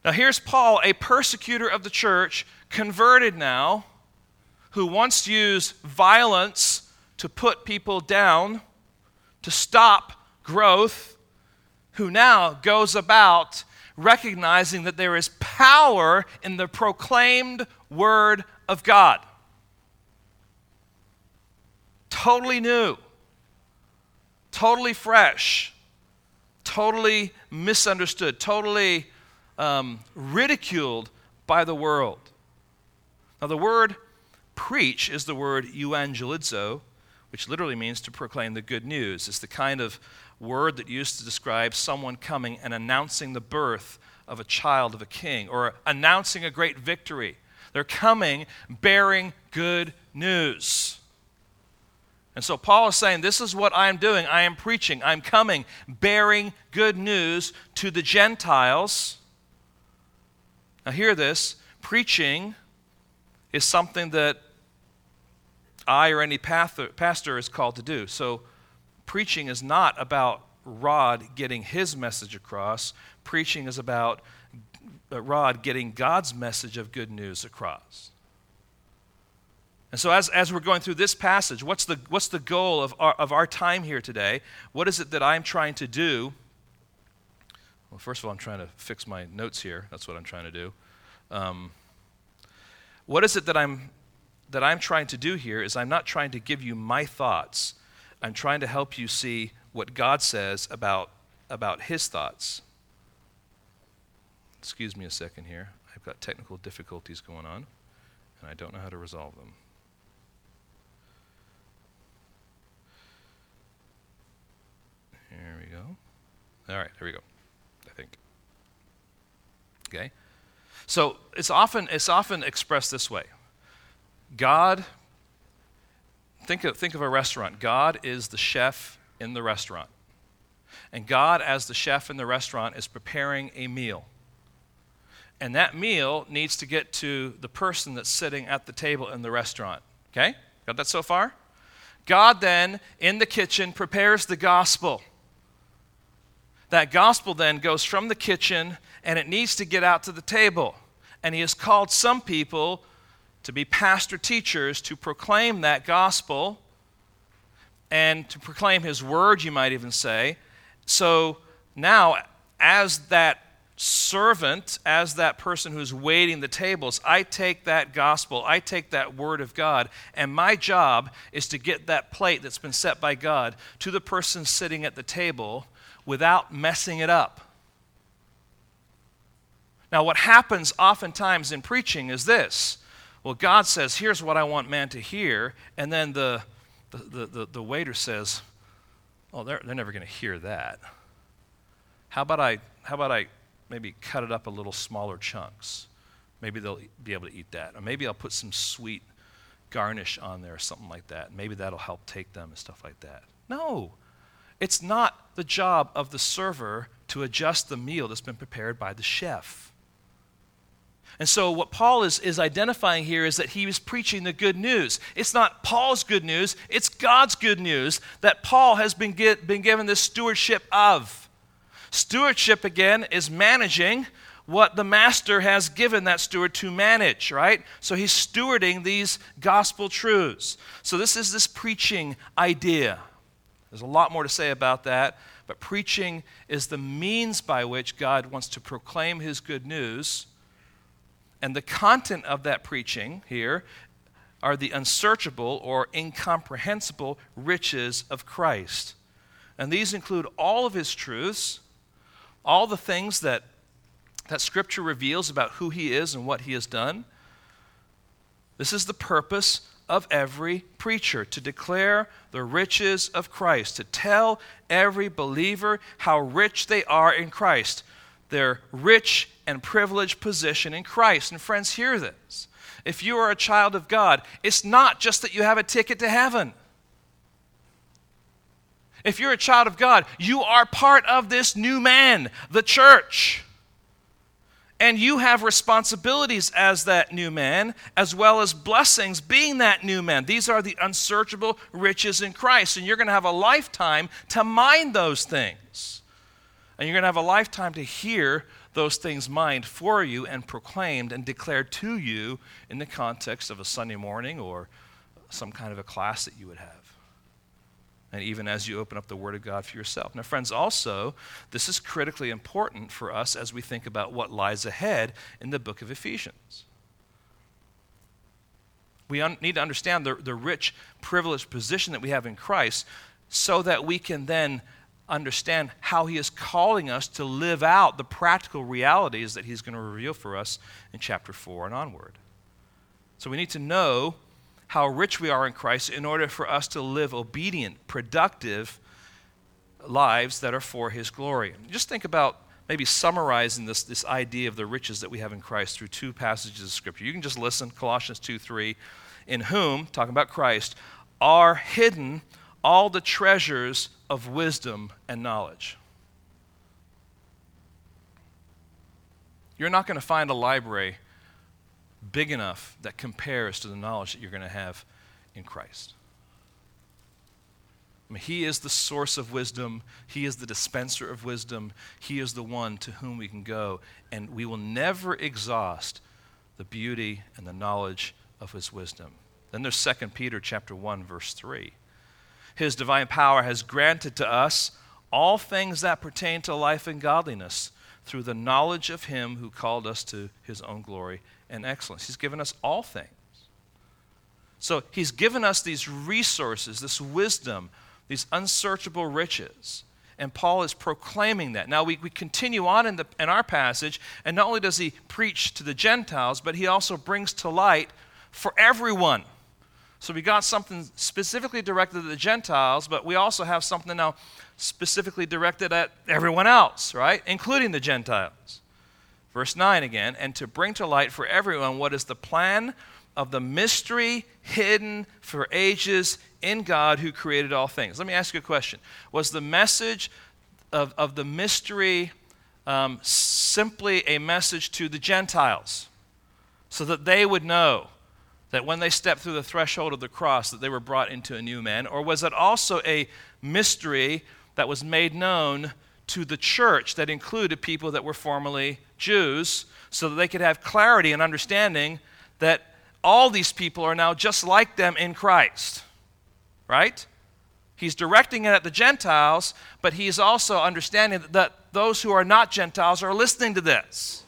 Now, here's Paul, a persecutor of the church, converted now, who once used violence to put people down, to stop growth, who now goes about recognizing that there is power in the proclaimed word of God. Totally new, totally fresh, totally misunderstood, totally um, ridiculed by the world. Now, the word preach is the word evangelizo, which literally means to proclaim the good news. It's the kind of word that used to describe someone coming and announcing the birth of a child of a king or announcing a great victory. They're coming bearing good news. And so Paul is saying, This is what I am doing. I am preaching. I'm coming bearing good news to the Gentiles. Now, hear this preaching is something that I or any pastor is called to do. So, preaching is not about Rod getting his message across, preaching is about uh, Rod getting God's message of good news across. And so, as, as we're going through this passage, what's the, what's the goal of our, of our time here today? What is it that I'm trying to do? Well, first of all, I'm trying to fix my notes here. That's what I'm trying to do. Um, what is it that I'm, that I'm trying to do here is I'm not trying to give you my thoughts. I'm trying to help you see what God says about, about His thoughts. Excuse me a second here. I've got technical difficulties going on, and I don't know how to resolve them. Here we go. All right, here we go. I think. Okay. So it's often it's often expressed this way. God think of, think of a restaurant. God is the chef in the restaurant. And God, as the chef in the restaurant, is preparing a meal. And that meal needs to get to the person that's sitting at the table in the restaurant. Okay? Got that so far? God then, in the kitchen, prepares the gospel. That gospel then goes from the kitchen and it needs to get out to the table. And He has called some people to be pastor teachers to proclaim that gospel and to proclaim his word, you might even say. So now, as that servant, as that person who's waiting the tables, I take that gospel, I take that word of God, and my job is to get that plate that's been set by God to the person sitting at the table without messing it up. Now, what happens oftentimes in preaching is this well, God says, here's what I want man to hear. And then the, the, the, the waiter says, oh, they're, they're never going to hear that. How about, I, how about I maybe cut it up a little smaller chunks? Maybe they'll be able to eat that. Or maybe I'll put some sweet garnish on there or something like that. Maybe that'll help take them and stuff like that. No, it's not the job of the server to adjust the meal that's been prepared by the chef. And so, what Paul is, is identifying here is that he was preaching the good news. It's not Paul's good news, it's God's good news that Paul has been, get, been given this stewardship of. Stewardship, again, is managing what the master has given that steward to manage, right? So he's stewarding these gospel truths. So, this is this preaching idea. There's a lot more to say about that, but preaching is the means by which God wants to proclaim his good news and the content of that preaching here are the unsearchable or incomprehensible riches of Christ. And these include all of his truths, all the things that, that Scripture reveals about who he is and what he has done. This is the purpose of every preacher to declare the riches of Christ, to tell every believer how rich they are in Christ their rich and privileged position in Christ. And friends, hear this. If you are a child of God, it's not just that you have a ticket to heaven. If you're a child of God, you are part of this new man, the church. And you have responsibilities as that new man, as well as blessings being that new man. These are the unsearchable riches in Christ. And you're going to have a lifetime to mind those things. And you're going to have a lifetime to hear those things mined for you and proclaimed and declared to you in the context of a Sunday morning or some kind of a class that you would have and even as you open up the Word of God for yourself. Now, friends, also, this is critically important for us as we think about what lies ahead in the book of Ephesians. We un- need to understand the, the rich, privileged position that we have in Christ so that we can then understand how He is calling us to live out the practical realities that He's going to reveal for us in chapter 4 and onward. So we need to know how rich we are in Christ in order for us to live obedient, productive lives that are for His glory. Just think about maybe summarizing this, this idea of the riches that we have in Christ through two passages of Scripture. You can just listen Colossians 2 3, in whom, talking about Christ, are hidden all the treasures of wisdom and knowledge. You're not going to find a library big enough that compares to the knowledge that you're going to have in Christ. I mean, he is the source of wisdom. He is the dispenser of wisdom. He is the one to whom we can go, and we will never exhaust the beauty and the knowledge of his wisdom. Then there's 2 Peter chapter 1 verse 3. His divine power has granted to us all things that pertain to life and godliness through the knowledge of him who called us to his own glory and excellence. He's given us all things. So he's given us these resources, this wisdom, these unsearchable riches. And Paul is proclaiming that. Now, we, we continue on in, the, in our passage, and not only does he preach to the Gentiles, but he also brings to light for everyone. So we got something specifically directed at the Gentiles, but we also have something now specifically directed at everyone else, right? Including the Gentiles. Verse 9 again, and to bring to light for everyone what is the plan of the mystery hidden for ages in God who created all things. Let me ask you a question. Was the message of, of the mystery um, simply a message to the Gentiles so that they would know that when they stepped through the threshold of the cross that they were brought into a new man? Or was it also a mystery that was made known to the church that included people that were formerly Jews so that they could have clarity and understanding that all these people are now just like them in Christ. Right? He's directing it at the Gentiles, but he's also understanding that those who are not Gentiles are listening to this.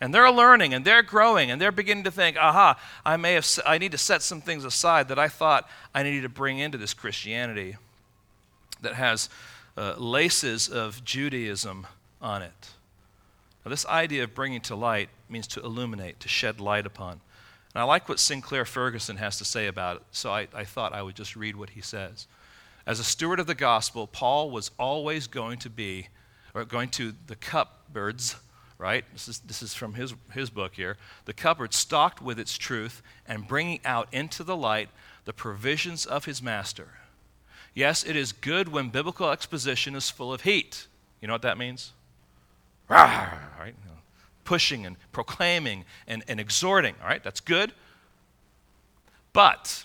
And they're learning and they're growing and they're beginning to think, aha, I may have I need to set some things aside that I thought I needed to bring into this Christianity that has uh, laces of Judaism on it. Now, this idea of bringing to light means to illuminate, to shed light upon. And I like what Sinclair Ferguson has to say about it, so I, I thought I would just read what he says. As a steward of the gospel, Paul was always going to be, or going to the cupboards, right? This is, this is from his, his book here. The cupboard stocked with its truth and bringing out into the light the provisions of his master. Yes, it is good when biblical exposition is full of heat. You know what that means? right? Pushing and proclaiming and, and exhorting. All right, that's good. But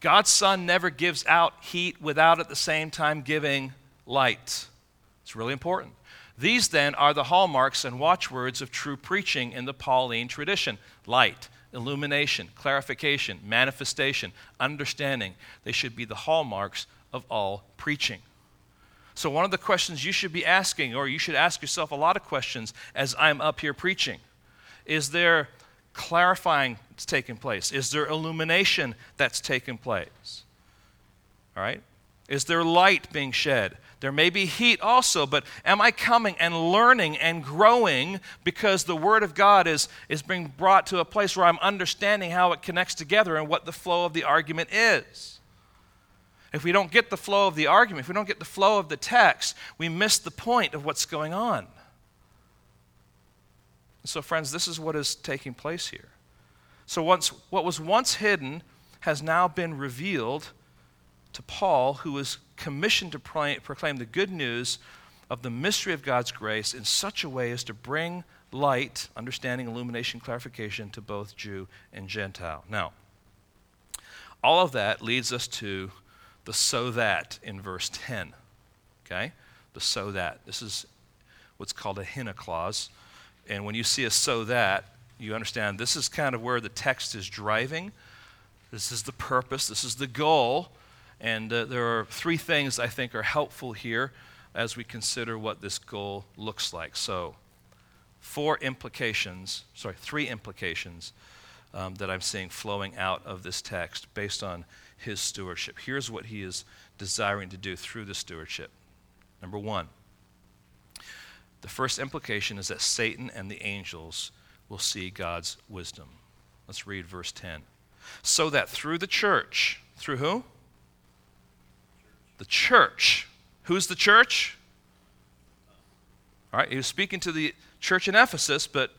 God's Son never gives out heat without at the same time giving light. It's really important. These then are the hallmarks and watchwords of true preaching in the Pauline tradition light, illumination, clarification, manifestation, understanding. They should be the hallmarks of all preaching. So, one of the questions you should be asking, or you should ask yourself a lot of questions as I'm up here preaching, is there clarifying that's taking place? Is there illumination that's taking place? All right? Is there light being shed? There may be heat also, but am I coming and learning and growing because the Word of God is, is being brought to a place where I'm understanding how it connects together and what the flow of the argument is? If we don't get the flow of the argument, if we don't get the flow of the text, we miss the point of what's going on. So, friends, this is what is taking place here. So once, what was once hidden has now been revealed to Paul, who was commissioned to proclaim the good news of the mystery of God's grace in such a way as to bring light, understanding, illumination, clarification to both Jew and Gentile. Now, all of that leads us to the so that in verse 10. Okay? The so that. This is what's called a hina clause. And when you see a so that, you understand this is kind of where the text is driving. This is the purpose, this is the goal. And uh, there are three things I think are helpful here as we consider what this goal looks like. So, four implications, sorry, three implications um, that I'm seeing flowing out of this text based on his stewardship. Here's what he is desiring to do through the stewardship. Number one, the first implication is that Satan and the angels will see God's wisdom. Let's read verse 10. So that through the church, through who? The church. Who's the church? All right, he was speaking to the church in Ephesus, but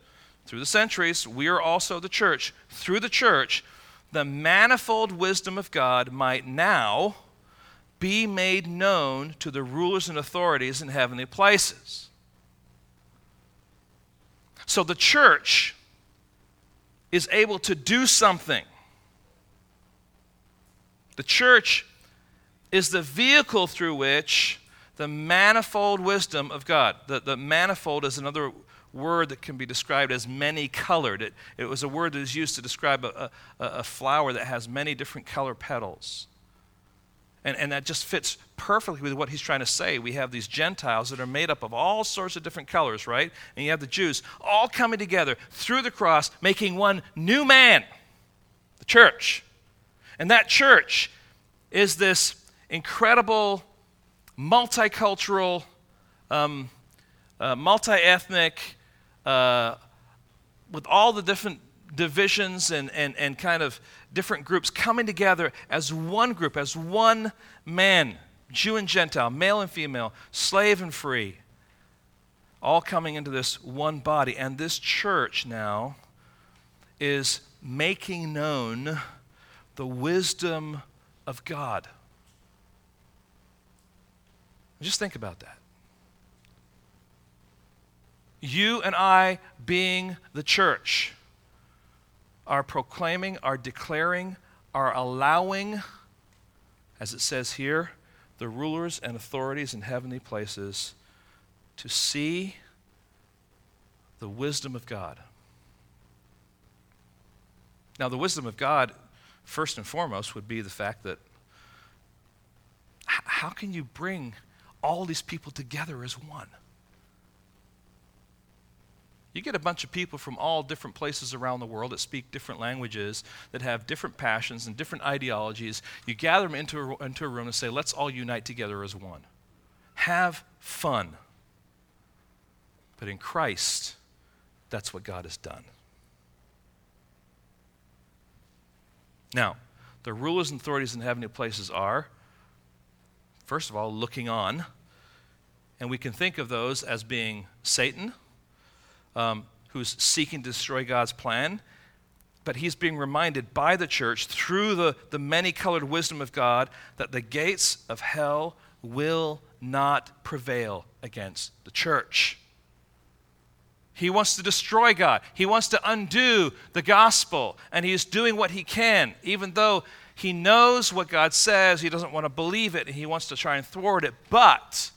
through the centuries, we are also the church. Through the church, the manifold wisdom of God might now be made known to the rulers and authorities in heavenly places. So the church is able to do something. The church is the vehicle through which the manifold wisdom of God, the, the manifold is another word that can be described as many colored. It, it was a word that is used to describe a, a, a flower that has many different color petals. And, and that just fits perfectly with what he's trying to say. We have these Gentiles that are made up of all sorts of different colors, right? And you have the Jews all coming together through the cross, making one new man, the church. And that church is this incredible, multicultural, um, uh, multi ethnic, uh, with all the different divisions and, and, and kind of different groups coming together as one group, as one man, Jew and Gentile, male and female, slave and free, all coming into this one body. And this church now is making known the wisdom of God. Just think about that. You and I, being the church, are proclaiming, are declaring, are allowing, as it says here, the rulers and authorities in heavenly places to see the wisdom of God. Now, the wisdom of God, first and foremost, would be the fact that how can you bring all these people together as one? You get a bunch of people from all different places around the world that speak different languages, that have different passions and different ideologies. You gather them into a, into a room and say, let's all unite together as one. Have fun. But in Christ, that's what God has done. Now, the rulers and authorities in heavenly places are, first of all, looking on. And we can think of those as being Satan, um, who's seeking to destroy God's plan. But he's being reminded by the church through the, the many colored wisdom of God that the gates of hell will not prevail against the church. He wants to destroy God. He wants to undo the gospel. And he is doing what he can, even though he knows what God says. He doesn't want to believe it. And he wants to try and thwart it. But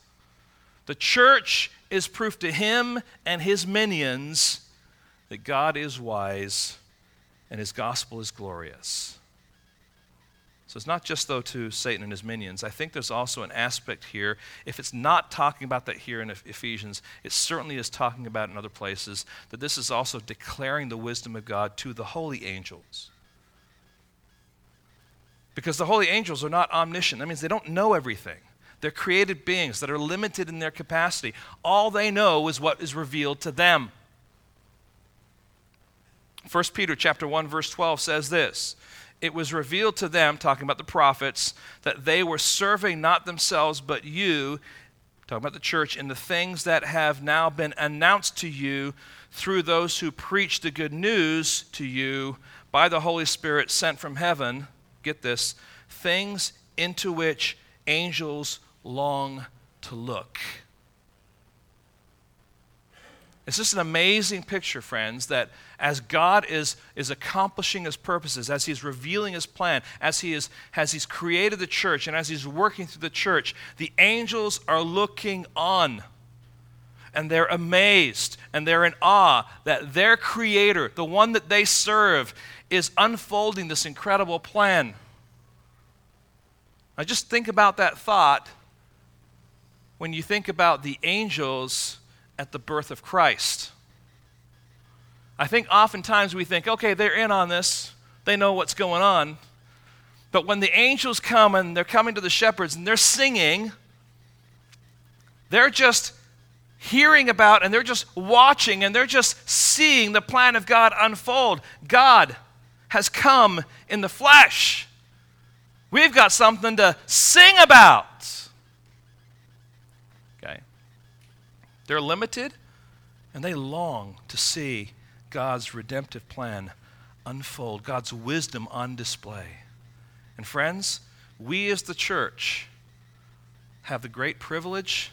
the church is proof to him and his minions that God is wise and his gospel is glorious. So it's not just, though, to Satan and his minions. I think there's also an aspect here. If it's not talking about that here in Ephesians, it certainly is talking about in other places, that this is also declaring the wisdom of God to the holy angels. Because the holy angels are not omniscient. That means they don't know everything. They're created beings that are limited in their capacity. All they know is what is revealed to them. 1 Peter chapter 1 verse 12 says this, it was revealed to them talking about the prophets that they were serving not themselves but you talking about the church in the things that have now been announced to you through those who preach the good news to you by the Holy Spirit sent from heaven, get this, things into which angels long to look. It's just an amazing picture, friends, that as God is, is accomplishing his purposes, as he's revealing his plan, as he is, as he's created the church, and as he's working through the church, the angels are looking on. And they're amazed and they're in awe that their creator, the one that they serve, is unfolding this incredible plan. Now, just think about that thought when you think about the angels at the birth of Christ. I think oftentimes we think, okay, they're in on this, they know what's going on. But when the angels come and they're coming to the shepherds and they're singing, they're just hearing about and they're just watching and they're just seeing the plan of God unfold. God has come in the flesh. We've got something to sing about. Okay? They're limited and they long to see God's redemptive plan unfold, God's wisdom on display. And friends, we as the church have the great privilege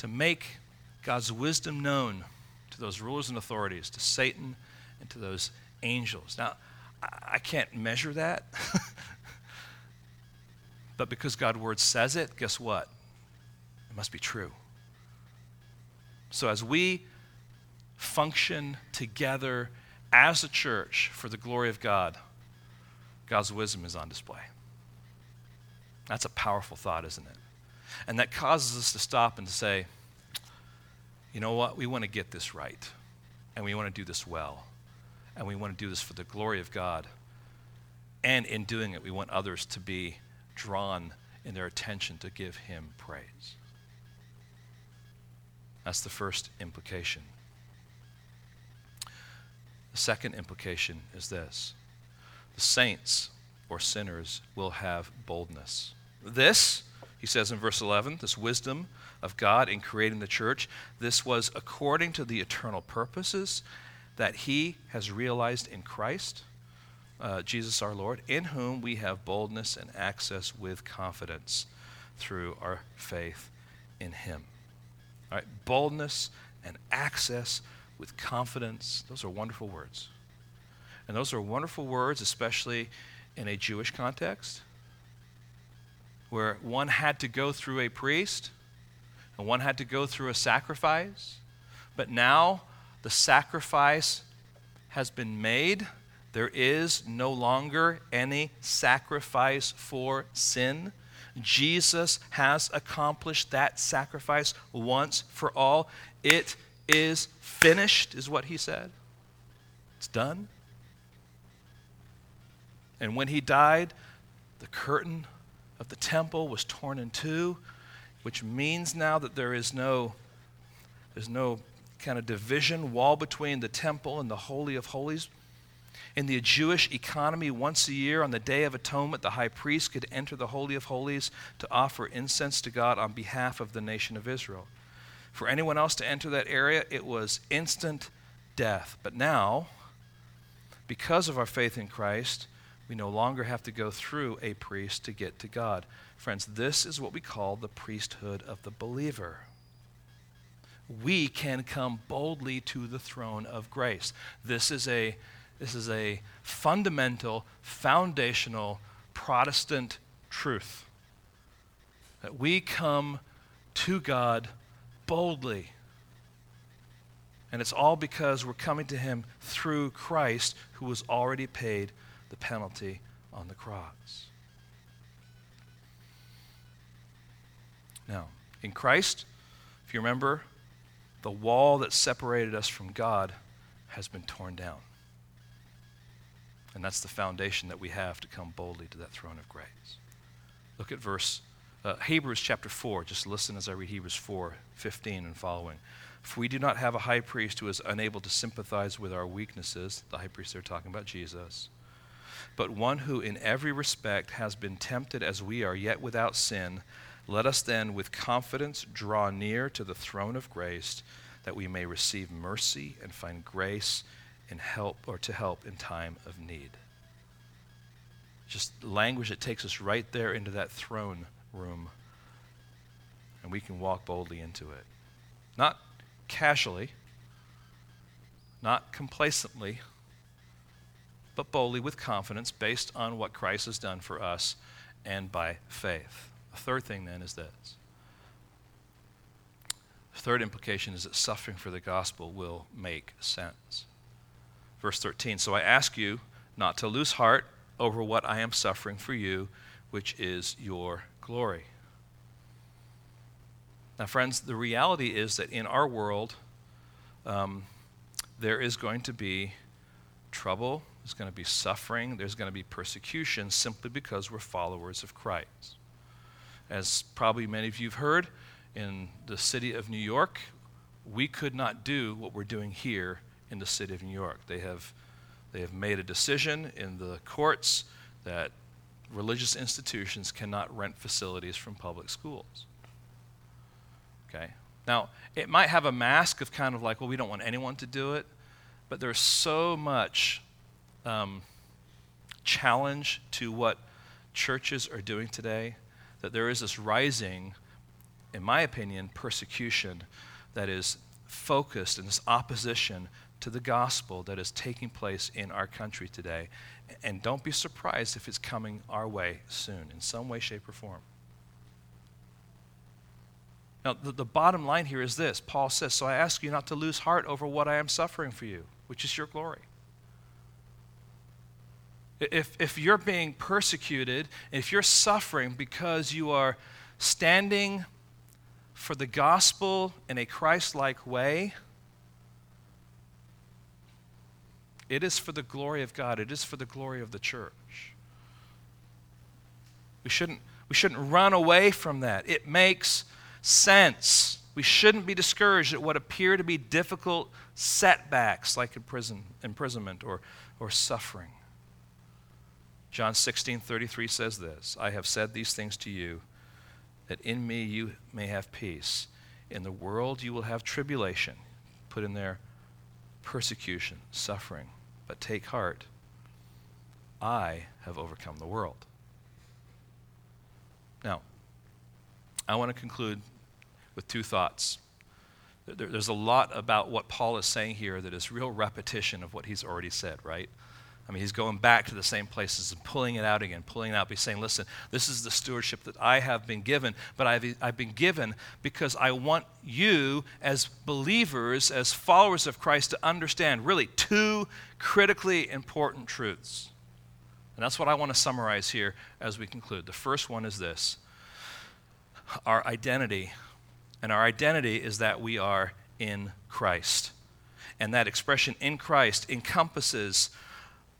to make God's wisdom known to those rulers and authorities, to Satan and to those angels. Now, I can't measure that. but because God's word says it, guess what? It must be true. So as we function together as a church for the glory of God, God's wisdom is on display. That's a powerful thought, isn't it? And that causes us to stop and to say, you know what? We want to get this right. And we want to do this well and we want to do this for the glory of God. And in doing it, we want others to be drawn in their attention to give Him praise. That's the first implication. The second implication is this the saints or sinners will have boldness. This, he says in verse 11, this wisdom of God in creating the church, this was according to the eternal purposes that he has realized in Christ, uh, Jesus our Lord, in whom we have boldness and access with confidence through our faith in him. All right, boldness and access with confidence, those are wonderful words. And those are wonderful words, especially in a Jewish context, where one had to go through a priest and one had to go through a sacrifice. But now the sacrifice has been made. There is no longer any sacrifice for sin. Jesus has accomplished that sacrifice once for all. It is finished, is what he said. It's done. And when he died, the curtain of the temple was torn in two, which means now that there is no, there's no kind of division wall between the temple and the Holy of Holies. In the Jewish economy, once a year on the Day of Atonement, the high priest could enter the Holy of Holies to offer incense to God on behalf of the nation of Israel. For anyone else to enter that area, it was instant death. But now, because of our faith in Christ, we no longer have to go through a priest to get to God. Friends, this is what we call the priesthood of the believer we can come boldly to the throne of grace. This is a, this is a fundamental, foundational Protestant truth that we come to God boldly. And it's all because we're coming to Him through Christ, who was already paid penalty on the cross. Now, in Christ, if you remember, the wall that separated us from God has been torn down. And that's the foundation that we have to come boldly to that throne of grace. Look at verse uh, Hebrews chapter 4. Just listen as I read Hebrews 4 15 and following. For we do not have a high priest who is unable to sympathize with our weaknesses, the high priest they're talking about, Jesus, but one who in every respect has been tempted as we are, yet without sin. Let us then with confidence draw near to the throne of grace that we may receive mercy and find grace in help or to help in time of need. Just language that takes us right there into that throne room, and we can walk boldly into it. Not casually, not complacently, but boldly with confidence based on what Christ has done for us and by faith. The third thing then is this. The third implication is that suffering for the gospel will make sense. Verse 13 So I ask you not to lose heart over what I am suffering for you, which is your glory. Now, friends, the reality is that in our world, um, there is going to be trouble, there's going to be suffering, there's going to be persecution simply because we're followers of Christ. As probably many of you have heard, in the city of New York, we could not do what we're doing here in the city of New York. They have, they have made a decision in the courts that religious institutions cannot rent facilities from public schools. Okay? Now, it might have a mask of kind of like, well, we don't want anyone to do it, but there's so much um, challenge to what churches are doing today that there is this rising, in my opinion, persecution that is focused in this opposition to the gospel that is taking place in our country today. And don't be surprised if it's coming our way soon, in some way, shape, or form. Now, the, the bottom line here is this Paul says, So I ask you not to lose heart over what I am suffering for you, which is your glory. If, if you're being persecuted, if you're suffering because you are standing for the gospel in a Christ like way, it is for the glory of God, it is for the glory of the church. We shouldn't, we shouldn't run away from that. It makes sense. We shouldn't be discouraged at what appear to be difficult setbacks like imprison, imprisonment or, or suffering. John 16 33 says this I have said these things to you, that in me you may have peace. In the world you will have tribulation. Put in there persecution, suffering. But take heart. I have overcome the world. Now, I want to conclude with two thoughts. There's a lot about what Paul is saying here that is real repetition of what he's already said, right? I mean, he's going back to the same places and pulling it out again, pulling it out. He's saying, listen, this is the stewardship that I have been given, but I've, I've been given because I want you, as believers, as followers of Christ, to understand really two critically important truths. And that's what I want to summarize here as we conclude. The first one is this our identity. And our identity is that we are in Christ. And that expression in Christ encompasses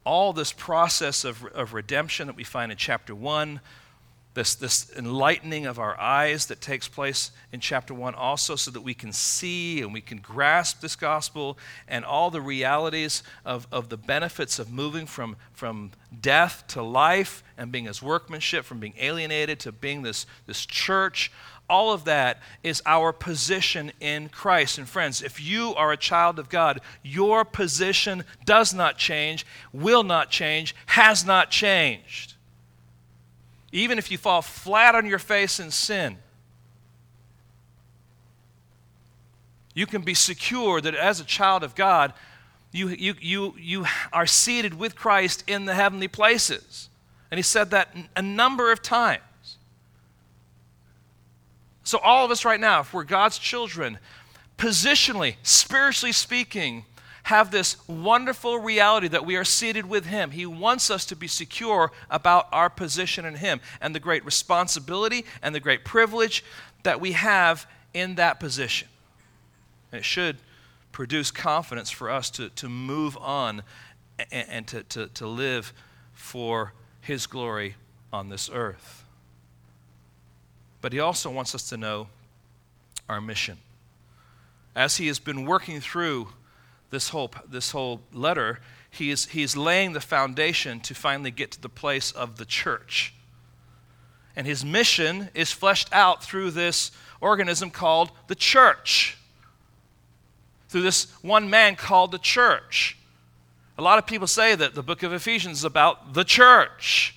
all this process of, of redemption that we find in chapter 1, this, this enlightening of our eyes that takes place in chapter 1 also, so that we can see and we can grasp this gospel and all the realities of, of the benefits of moving from, from death to life and being as workmanship, from being alienated to being this, this church all of that is our position in Christ. And friends, if you are a child of God, your position does not change, will not change, has not changed. Even if you fall flat on your face in sin, you can be secure that as a child of God, you, you, you, you are seated with Christ in the heavenly places. And he said that a number of times. So, all of us right now, if we're God's children, positionally, spiritually speaking, have this wonderful reality that we are seated with Him. He wants us to be secure about our position in Him and the great responsibility and the great privilege that we have in that position. And it should produce confidence for us to, to move on and, and to, to, to live for His glory on this earth. But he also wants us to know our mission. As he has been working through this whole, this whole letter, he is, he laying the foundation to finally get to the place of the church. And his mission is fleshed out through this organism called the church, through this one man called the church. A lot of people say that the book of Ephesians is about the church.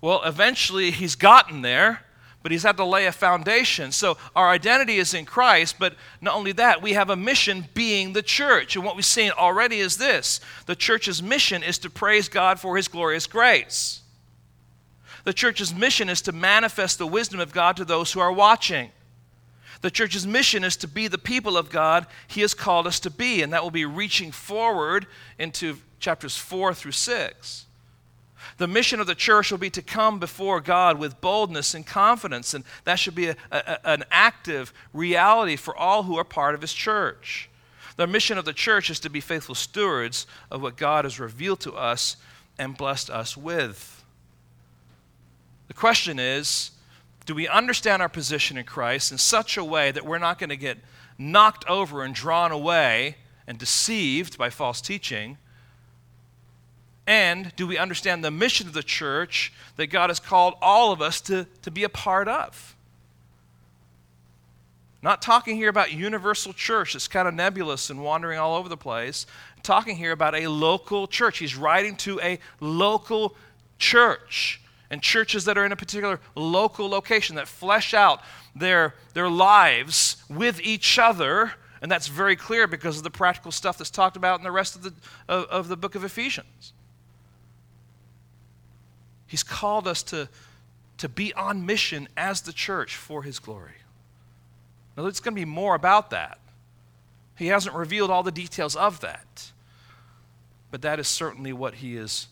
Well, eventually he's gotten there, but he's had to lay a foundation. So our identity is in Christ, but not only that, we have a mission being the church. And what we've seen already is this the church's mission is to praise God for his glorious grace. The church's mission is to manifest the wisdom of God to those who are watching. The church's mission is to be the people of God he has called us to be, and that will be reaching forward into chapters 4 through 6. The mission of the church will be to come before God with boldness and confidence, and that should be a, a, an active reality for all who are part of His church. The mission of the church is to be faithful stewards of what God has revealed to us and blessed us with. The question is do we understand our position in Christ in such a way that we're not going to get knocked over and drawn away and deceived by false teaching? And do we understand the mission of the church that God has called all of us to, to be a part of? Not talking here about universal church that's kind of nebulous and wandering all over the place. talking here about a local church. He's writing to a local church and churches that are in a particular local location that flesh out their, their lives with each other. And that's very clear because of the practical stuff that's talked about in the rest of the, of, of the book of Ephesians. He's called us to, to be on mission as the church for His glory. Now, it's going to be more about that. He hasn't revealed all the details of that. But that is certainly what He is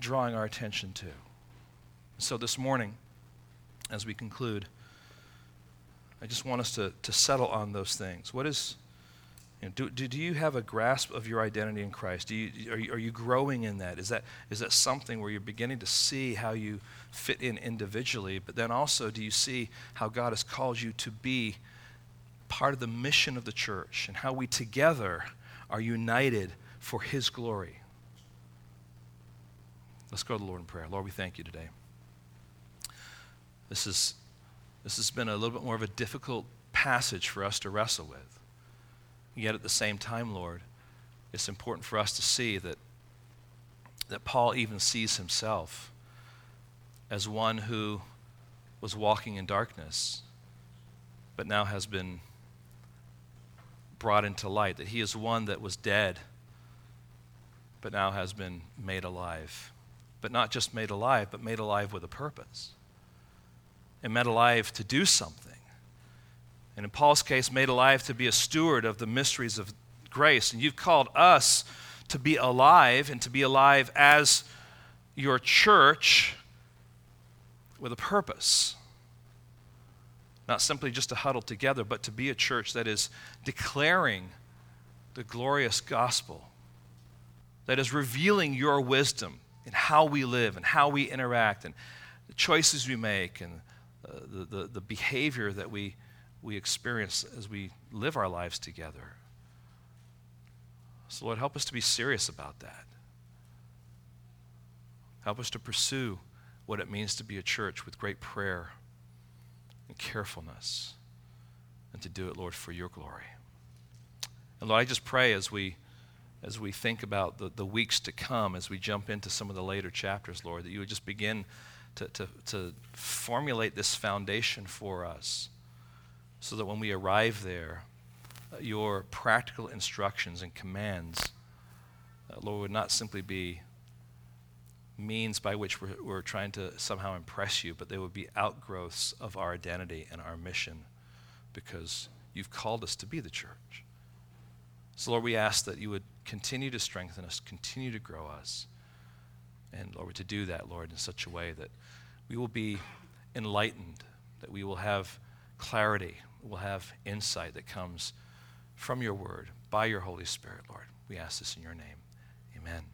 drawing our attention to. So, this morning, as we conclude, I just want us to, to settle on those things. What is you know, do, do, do, you have a grasp of your identity in Christ? Do you, are, you, are you growing in that? Is, that? is that something where you're beginning to see how you fit in individually, but then also do you see how God has called you to be part of the mission of the church and how we together are united for His glory? Let's go to the Lord in prayer. Lord, we thank you today. This, is, this has been a little bit more of a difficult passage for us to wrestle with. Yet at the same time, Lord, it's important for us to see that, that Paul even sees himself as one who was walking in darkness, but now has been brought into light, that he is one that was dead, but now has been made alive. But not just made alive, but made alive with a purpose. And made alive to do something and in Paul's case, made alive to be a steward of the mysteries of grace. And you've called us to be alive and to be alive as your church with a purpose. Not simply just to huddle together, but to be a church that is declaring the glorious gospel, that is revealing your wisdom in how we live and how we interact and the choices we make and uh, the, the, the behavior that we we experience as we live our lives together. So, Lord, help us to be serious about that. Help us to pursue what it means to be a church with great prayer and carefulness, and to do it, Lord, for your glory. And Lord, I just pray as we as we think about the, the weeks to come, as we jump into some of the later chapters, Lord, that you would just begin to, to, to formulate this foundation for us so that when we arrive there, uh, your practical instructions and commands, uh, Lord, would not simply be means by which we're, we're trying to somehow impress you, but they would be outgrowths of our identity and our mission because you've called us to be the church. So, Lord, we ask that you would continue to strengthen us, continue to grow us. And, Lord, to do that, Lord, in such a way that we will be enlightened, that we will have clarity, will have insight that comes from your word by your Holy Spirit, Lord. We ask this in your name. Amen.